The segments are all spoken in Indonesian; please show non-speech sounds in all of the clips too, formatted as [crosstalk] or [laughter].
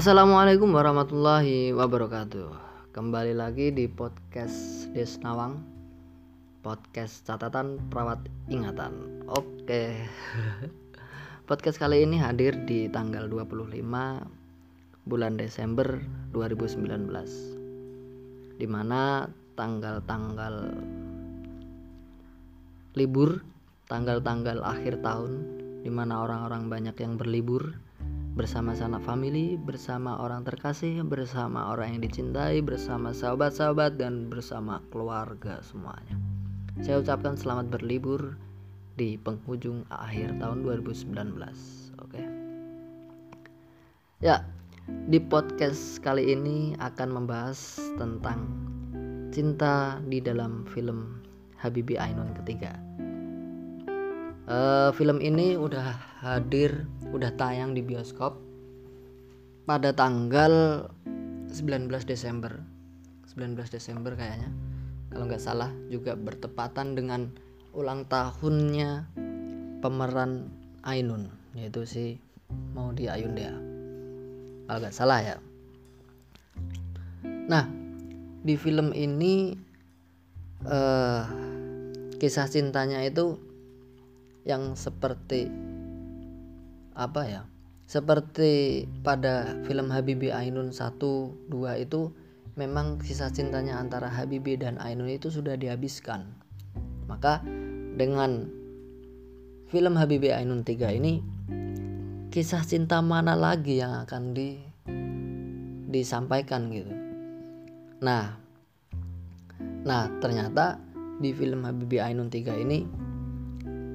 Assalamualaikum warahmatullahi wabarakatuh. Kembali lagi di podcast Desnawang. Podcast catatan perawat ingatan. Oke. [laughs] podcast kali ini hadir di tanggal 25 bulan Desember 2019. Di mana tanggal-tanggal libur, tanggal-tanggal akhir tahun di mana orang-orang banyak yang berlibur bersama sanak family, bersama orang terkasih, bersama orang yang dicintai, bersama sahabat-sahabat dan bersama keluarga semuanya. Saya ucapkan selamat berlibur di penghujung akhir tahun 2019. Oke. Ya, di podcast kali ini akan membahas tentang cinta di dalam film Habibie Ainun ketiga. Uh, film ini udah hadir udah tayang di bioskop pada tanggal 19 Desember. 19 Desember kayaknya. Kalau nggak salah juga bertepatan dengan ulang tahunnya pemeran Ainun yaitu si Maudi Ayunda. Kalau nggak salah ya. Nah di film ini uh, kisah cintanya itu yang seperti apa ya seperti pada film Habibie Ainun 1 2 itu memang sisa cintanya antara Habibie dan Ainun itu sudah dihabiskan. Maka dengan film Habibie Ainun 3 ini kisah cinta mana lagi yang akan di disampaikan gitu. Nah nah ternyata di film Habibie Ainun 3 ini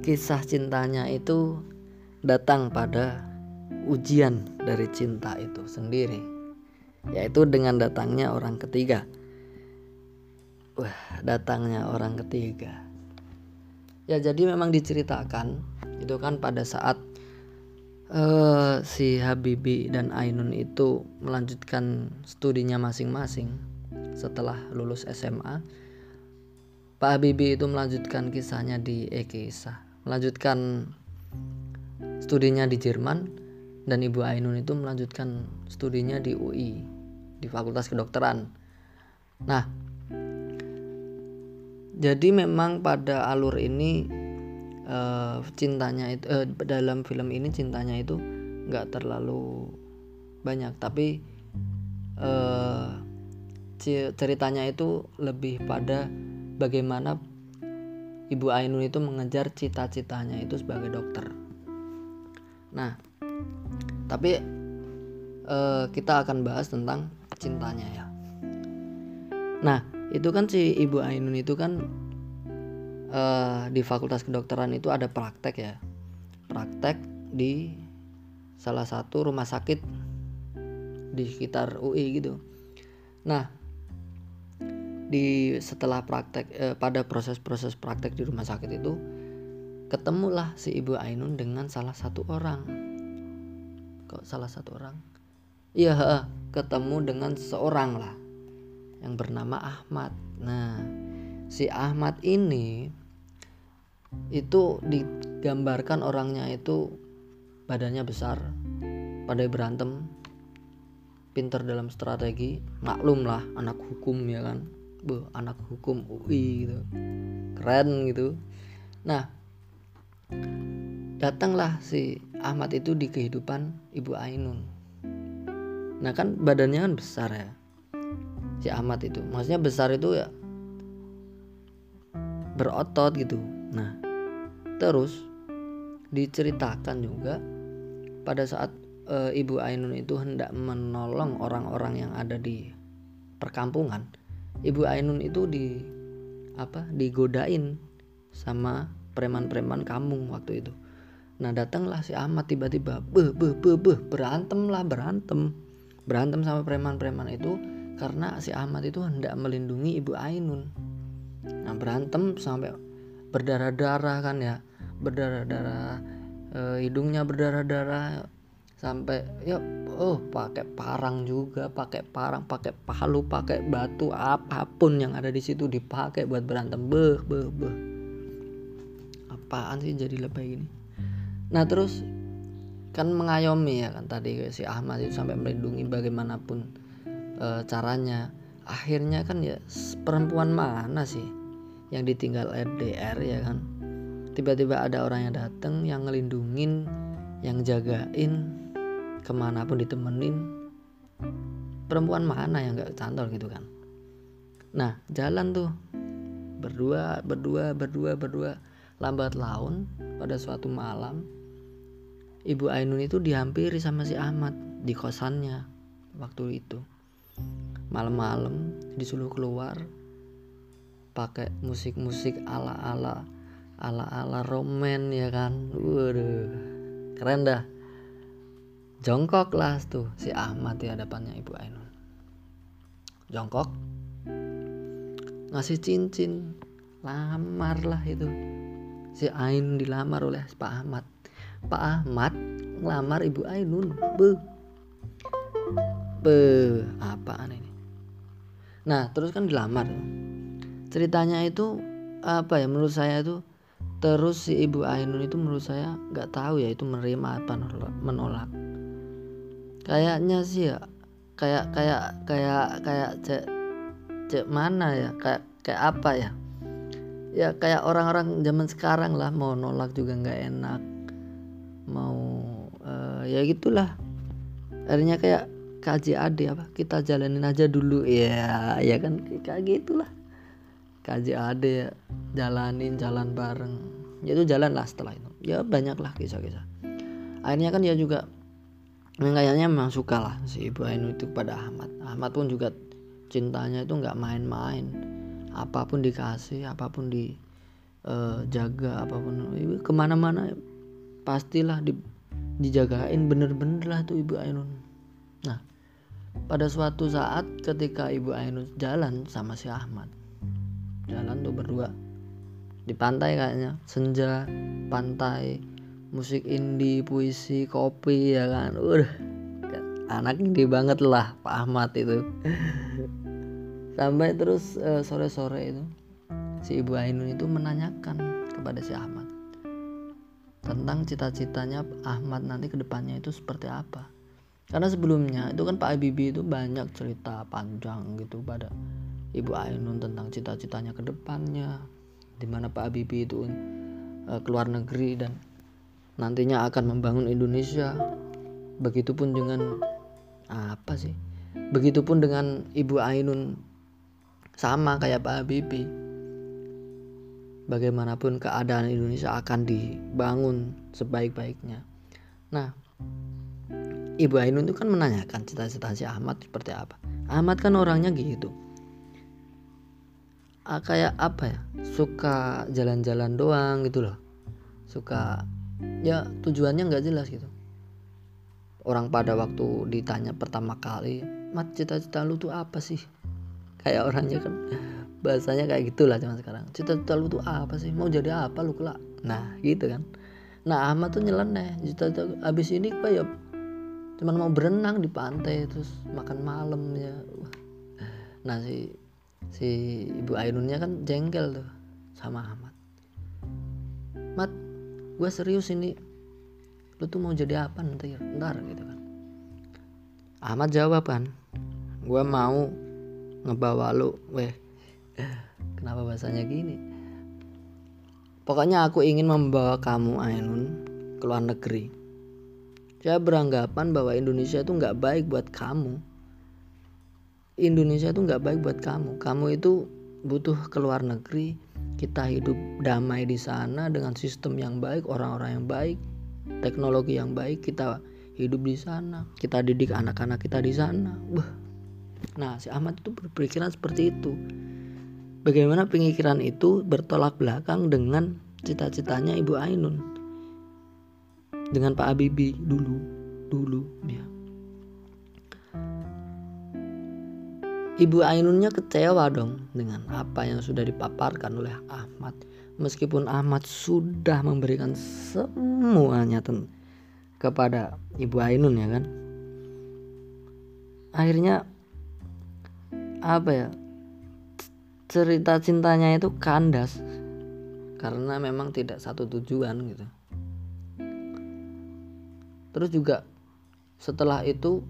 kisah cintanya itu datang pada ujian dari cinta itu sendiri, yaitu dengan datangnya orang ketiga. Wah, datangnya orang ketiga. Ya, jadi memang diceritakan itu kan pada saat uh, si Habibi dan Ainun itu melanjutkan studinya masing-masing setelah lulus SMA. Pak Habibi itu melanjutkan kisahnya di Ekisa, melanjutkan studinya di Jerman dan Ibu Ainun itu melanjutkan studinya di UI di Fakultas Kedokteran. Nah, jadi memang pada alur ini uh, cintanya itu uh, dalam film ini cintanya itu nggak terlalu banyak, tapi uh, ceritanya itu lebih pada bagaimana Ibu Ainun itu mengejar cita-citanya itu sebagai dokter. Nah, tapi uh, kita akan bahas tentang cintanya ya. Nah, itu kan si Ibu Ainun itu kan uh, di Fakultas Kedokteran itu ada praktek ya. Praktek di salah satu rumah sakit di sekitar UI gitu. Nah, di setelah praktek eh, pada proses-proses praktek di rumah sakit itu ketemulah si ibu Ainun dengan salah satu orang. Kok salah satu orang? Iya ketemu dengan seorang lah yang bernama Ahmad. Nah si Ahmad ini itu digambarkan orangnya itu badannya besar pandai berantem pinter dalam strategi maklum lah anak hukum ya kan Bu, anak hukum UI gitu keren gitu nah datanglah si Ahmad itu di kehidupan Ibu Ainun. Nah kan badannya kan besar ya si Ahmad itu. Maksudnya besar itu ya berotot gitu. Nah terus diceritakan juga pada saat e, Ibu Ainun itu hendak menolong orang-orang yang ada di perkampungan, Ibu Ainun itu di apa digodain sama preman-preman kampung waktu itu. Nah datanglah si Ahmad tiba-tiba beh beh beh beh berantem lah berantem. Berantem sama preman-preman itu karena si Ahmad itu hendak melindungi ibu Ainun. Nah berantem sampai berdarah-darah kan ya berdarah-darah e, hidungnya berdarah-darah sampai ya oh pakai parang juga pakai parang pakai palu pakai batu apa pun yang ada di situ dipakai buat berantem. Beh beh beh apaan sih jadi lebay gini nah terus kan mengayomi ya kan tadi si Ahmad itu sampai melindungi bagaimanapun e, caranya. Akhirnya kan ya perempuan mana sih yang ditinggal LDR ya kan? Tiba-tiba ada orang yang datang yang ngelindungin yang jagain ke mana pun ditemenin perempuan mana yang gak cantol gitu kan? Nah jalan tuh. Berdua berdua berdua berdua. Lambat laun pada suatu malam ibu Ainun itu dihampiri sama si Ahmad di kosannya waktu itu. Malam-malam disuruh keluar pakai musik-musik ala-ala ala-ala romen ya kan? Waduh keren dah jongkok lah tuh si Ahmad di hadapannya Ibu Ainun. Jongkok. Ngasih cincin. Lamar lah itu. Si Ainun dilamar oleh Pak Ahmad. Pak Ahmad ngelamar Ibu Ainun. Be. Be apaan ini? Nah terus kan dilamar ceritanya itu apa ya? Menurut saya itu terus si ibu Ainun itu menurut saya nggak tahu ya itu menerima apa menolak kayaknya sih ya kayak kayak kayak kayak cek cek mana ya kayak kayak apa ya? Ya kayak orang-orang zaman sekarang lah mau nolak juga nggak enak mau uh, ya gitulah. Akhirnya kayak KJAD apa kita jalanin aja dulu. Ya ya kan kayak gitulah. KJAD ya jalanin jalan bareng. Ya itu jalan lah setelah itu. Ya banyak lah kisah-kisah. Akhirnya kan dia juga kayaknya memang suka lah si Ibu Ainun itu pada Ahmad. Ahmad pun juga cintanya itu nggak main-main. Apa pun dikasih apa pun dijaga uh, apa pun ke mana-mana pastilah di, dijagain bener-bener lah tuh Ibu Ainun. Nah pada suatu saat ketika Ibu Ainun jalan sama si Ahmad jalan tuh berdua di pantai kayaknya senja pantai musik indie puisi kopi ya kan? Udah anak indie banget lah Pak Ahmad itu. Sampai terus uh, sore-sore itu si Ibu Ainun itu menanyakan kepada si Ahmad tentang cita-citanya Ahmad nanti ke depannya itu seperti apa. Karena sebelumnya itu kan Pak Habibie itu banyak cerita panjang gitu pada Ibu Ainun tentang cita-citanya ke depannya di mana Pak Habibie itu uh, keluar negeri dan nantinya akan membangun Indonesia. Begitupun dengan apa sih? Begitupun dengan Ibu Ainun. Sama kayak Pak Habibie. Bagaimanapun keadaan Indonesia akan dibangun sebaik-baiknya. Nah Ibu Ainun itu kan menanyakan cita-cita si Ahmad seperti apa. Ahmad kan orangnya gitu. Ah, kayak apa ya? Suka jalan-jalan doang gitu loh. Suka ya tujuannya nggak jelas gitu. Orang pada waktu ditanya pertama kali mat cita-cita lu tuh apa sih? Kayak orangnya kan [laughs] bahasanya kayak gitulah zaman sekarang. Cita-cita lu tuh apa sih? Mau jadi apa lu kelak? Nah gitu kan. Nah Ahmad tuh nyeleneh cita-cita abis ini apa ya? Cuman mau berenang di pantai terus makan malam ya. Nah si si ibu Ainunnya kan jengkel tuh sama Ahmad. Mat gue serius ini. Lu tuh mau jadi apa nanti? Ntar gitu kan. Ahmad jawab kan gue mau ngebawa lu weh. Kenapa bahasanya gini? Pokoknya aku ingin membawa kamu Ainun ke luar negeri. Saya beranggapan bahwa Indonesia itu nggak baik buat kamu. Indonesia itu nggak baik buat kamu. Kamu itu butuh keluar negeri kita hidup damai di sana dengan sistem yang baik orang-orang yang baik teknologi yang baik kita hidup di sana. Kita didik anak-anak kita di sana. Wah. nah si Ahmad itu berpikiran seperti itu. Bagaimana pemikiran itu bertolak belakang dengan cita-citanya Ibu Ainun? Dengan Pak Habibie dulu dulu ya Ibu Ainunnya kecewa dong dengan apa yang sudah dipaparkan oleh Ahmad. Meskipun Ahmad sudah memberikan semuanya kepada Ibu Ainun ya kan. Akhirnya apa ya? Cerita cintanya itu kandas karena memang tidak satu tujuan gitu. terus juga setelah itu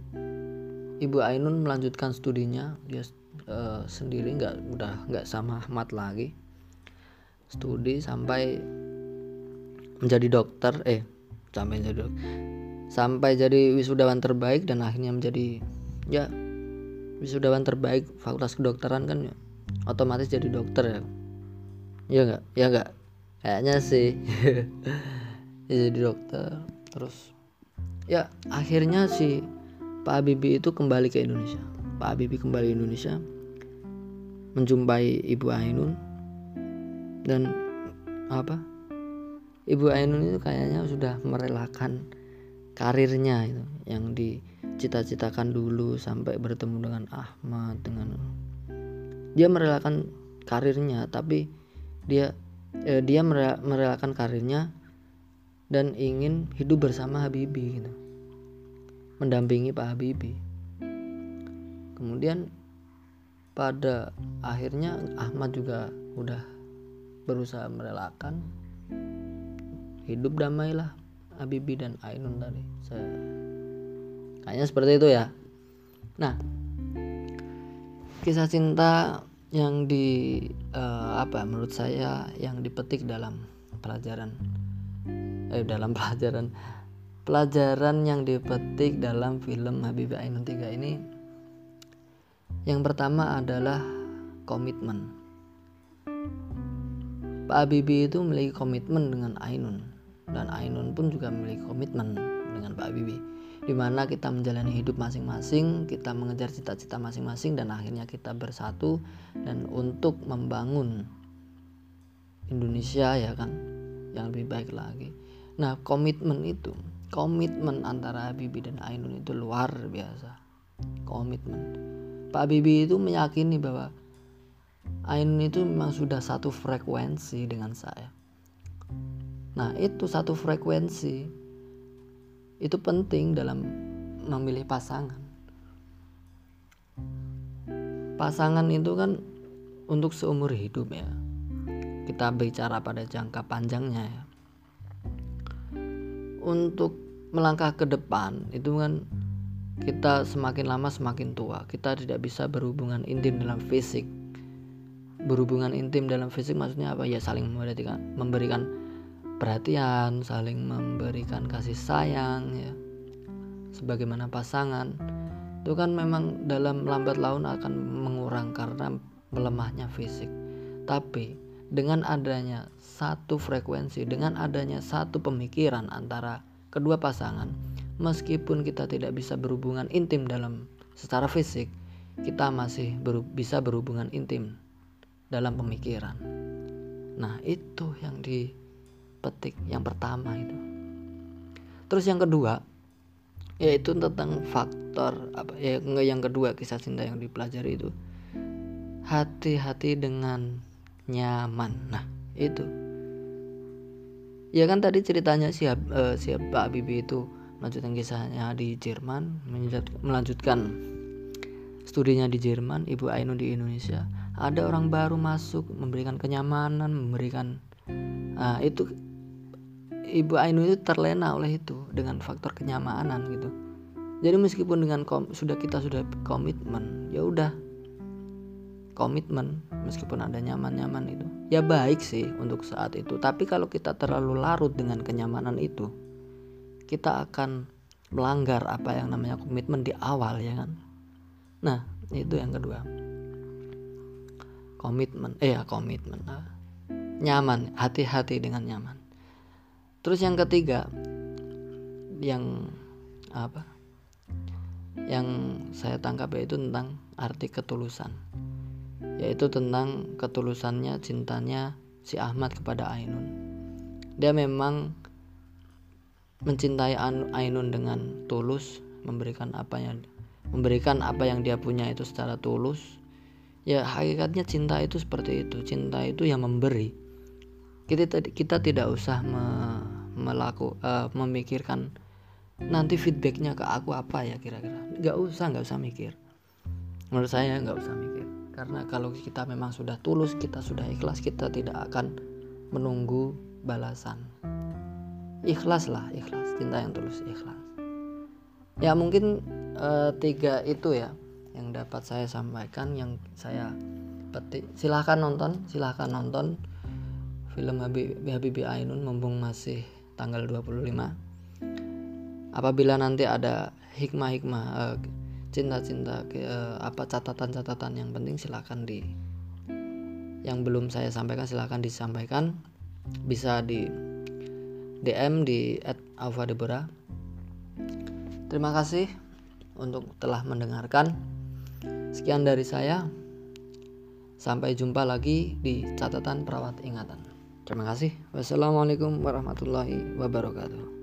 Ibu Ainun melanjutkan studinya. Dia uh, sendiri nggak udah nggak sama Ahmad lagi. Studi sampai menjadi dokter eh sampai jadi sampai jadi wisudawan terbaik dan akhirnya menjadi ya wisudawan terbaik fakultas kedokteran kan ya, otomatis jadi dokter ya. Ya nggak? Ya nggak? Kayaknya sih. [laughs] Jadi dokter. Terus ya akhirnya si Pak Habibie itu kembali ke Indonesia. Pak Habibie kembali ke Indonesia menjumpai Ibu Ainun dan apa? Ibu Ainun itu kayaknya sudah merelakan karirnya itu yang dicita-citakan dulu sampai bertemu dengan Ahmad dengan dia merelakan karirnya tapi dia eh, dia merelakan karirnya dan ingin hidup bersama Habibie gitu mendampingi Pak Habibie. Kemudian pada akhirnya Ahmad juga udah berusaha merelakan hidup damailah Habibie dan Ainun tadi. Saya kayaknya seperti itu ya. Nah kisah cinta yang di uh, apa menurut saya yang dipetik dalam pelajaran eh dalam [laughs] pelajaran pelajaran yang dipetik dalam film Habibie Ainun 3 ini yang pertama adalah komitmen Pak Habibie itu memiliki komitmen dengan Ainun dan Ainun pun juga memiliki komitmen dengan Pak Habibie di mana kita menjalani hidup masing-masing, kita mengejar cita-cita masing-masing dan akhirnya kita bersatu dan untuk membangun Indonesia ya kan yang lebih baik lagi. Nah, komitmen itu, komitmen antara Habibie dan Ainun itu luar biasa. Komitmen. Pak Habibie itu meyakini bahwa Ainun itu memang sudah satu frekuensi dengan saya Nah, itu satu frekuensi. Itu penting dalam memilih pasangan. Pasangan itu kan untuk seumur hidup ya. Kita bicara pada jangka panjangnya ya. Untuk melangkah ke depan itu kan kita semakin lama semakin tua. Kita tidak bisa berhubungan intim dalam fisik. Berhubungan intim dalam fisik maksudnya apa? Ya saling memberikan memberikan perhatian, saling memberikan kasih sayang ya. Sebagaimana pasangan itu kan memang dalam lambat laun akan mengurang karena melemahnya fisik. Tapi dengan adanya satu frekuensi, dengan adanya satu pemikiran antara kedua pasangan, meskipun kita tidak bisa berhubungan intim dalam secara fisik, kita masih ber, bisa berhubungan intim dalam pemikiran. Nah, itu yang di petik yang pertama itu terus yang kedua yaitu tentang faktor apa ya yang kedua kisah cinta yang dipelajari itu hati-hati dengan nyaman. Nah itu. Ya kan tadi ceritanya si uh, si Pak Bibi itu melanjutkan kisahnya di Jerman melanjutkan studinya di Jerman Ibu Ainun di Indonesia. Ada orang baru masuk memberikan kenyamanan memberikan nah, itu Ibu Ainu itu terlena oleh itu dengan faktor kenyamanan gitu. Jadi meskipun dengan kom, sudah kita sudah komitmen, ya udah komitmen meskipun ada nyaman-nyaman itu. Ya baik sih untuk saat itu. Tapi kalau kita terlalu larut dengan kenyamanan itu, kita akan melanggar apa yang namanya komitmen di awal ya kan. Nah, itu yang kedua. Komitmen, eh ya komitmen. Nyaman, hati-hati dengan nyaman terus yang ketiga yang apa yang saya tangkap yaitu tentang arti ketulusan yaitu tentang ketulusannya cintanya si Ahmad kepada Ainun. Dia memang mencintai Ainun dengan tulus memberikan apa yang memberikan apa yang dia punya itu secara tulus. Ya hakikatnya cinta itu seperti itu. Cinta itu yang memberi. Kita kita tidak usah me, melaku uh, memikirkan nanti feedbacknya ke aku apa ya kira-kira. Nggak usah nggak usah mikir. Menurut saya nggak usah mikir karena kalau kita memang sudah tulus kita sudah ikhlas kita tidak akan menunggu balasan. Ikhlas lah ikhlas. Cinta yang tulus ikhlas. Ya mungkin uh, tiga itu ya yang dapat saya sampaikan yang saya petik. Silahkan nonton silahkan nonton film Habib, Habibie Ainun mumpung masih tanggal 25 apabila nanti ada hikmah-hikmah uh, cinta-cinta uh, apa catatan-catatan yang penting silahkan di yang belum saya sampaikan silahkan disampaikan. Bisa di DM di @alfadebora. Terima kasih untuk telah mendengarkan. Sekian dari saya. Sampai jumpa lagi di catatan perawat ingatan. Terima kasih. Wassalamualaikum warahmatullahi wabarakatuh